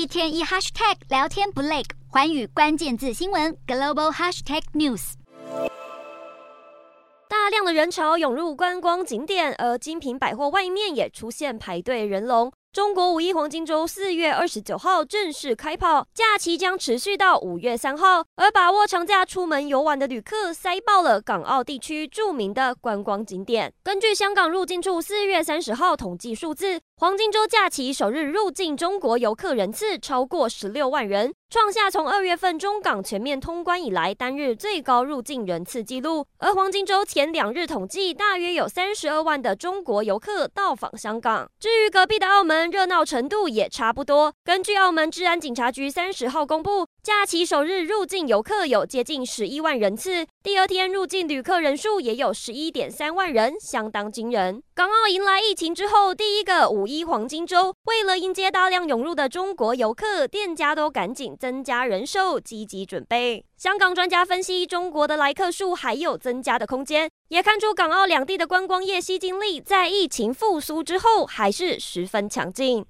一天一 hashtag 聊天不累，环宇关键字新闻 global hashtag news。大量的人潮涌入观光景点，而精品百货外面也出现排队人龙。中国五一黄金周四月二十九号正式开跑，假期将持续到五月三号。而把握长假出门游玩的旅客塞爆了港澳地区著名的观光景点。根据香港入境处四月三十号统计数字，黄金周假期首日入境中国游客人次超过十六万人，创下从二月份中港全面通关以来单日最高入境人次纪录。而黄金周前两日统计，大约有三十二万的中国游客到访香港。至于隔壁的澳门热闹程度也差不多。根据澳门治安警察局三十号公布，假期首日入境游客有接近十一万人次，第二天入境旅客人数也有十一点三万人，相当惊人。港澳迎来疫情之后第一个五一黄金周，为了迎接大量涌入的中国游客，店家都赶紧增加人手，积极准备。香港专家分析，中国的来客数还有增加的空间，也看出港澳两地的观光业吸金力在疫情复苏之后还是十分强劲。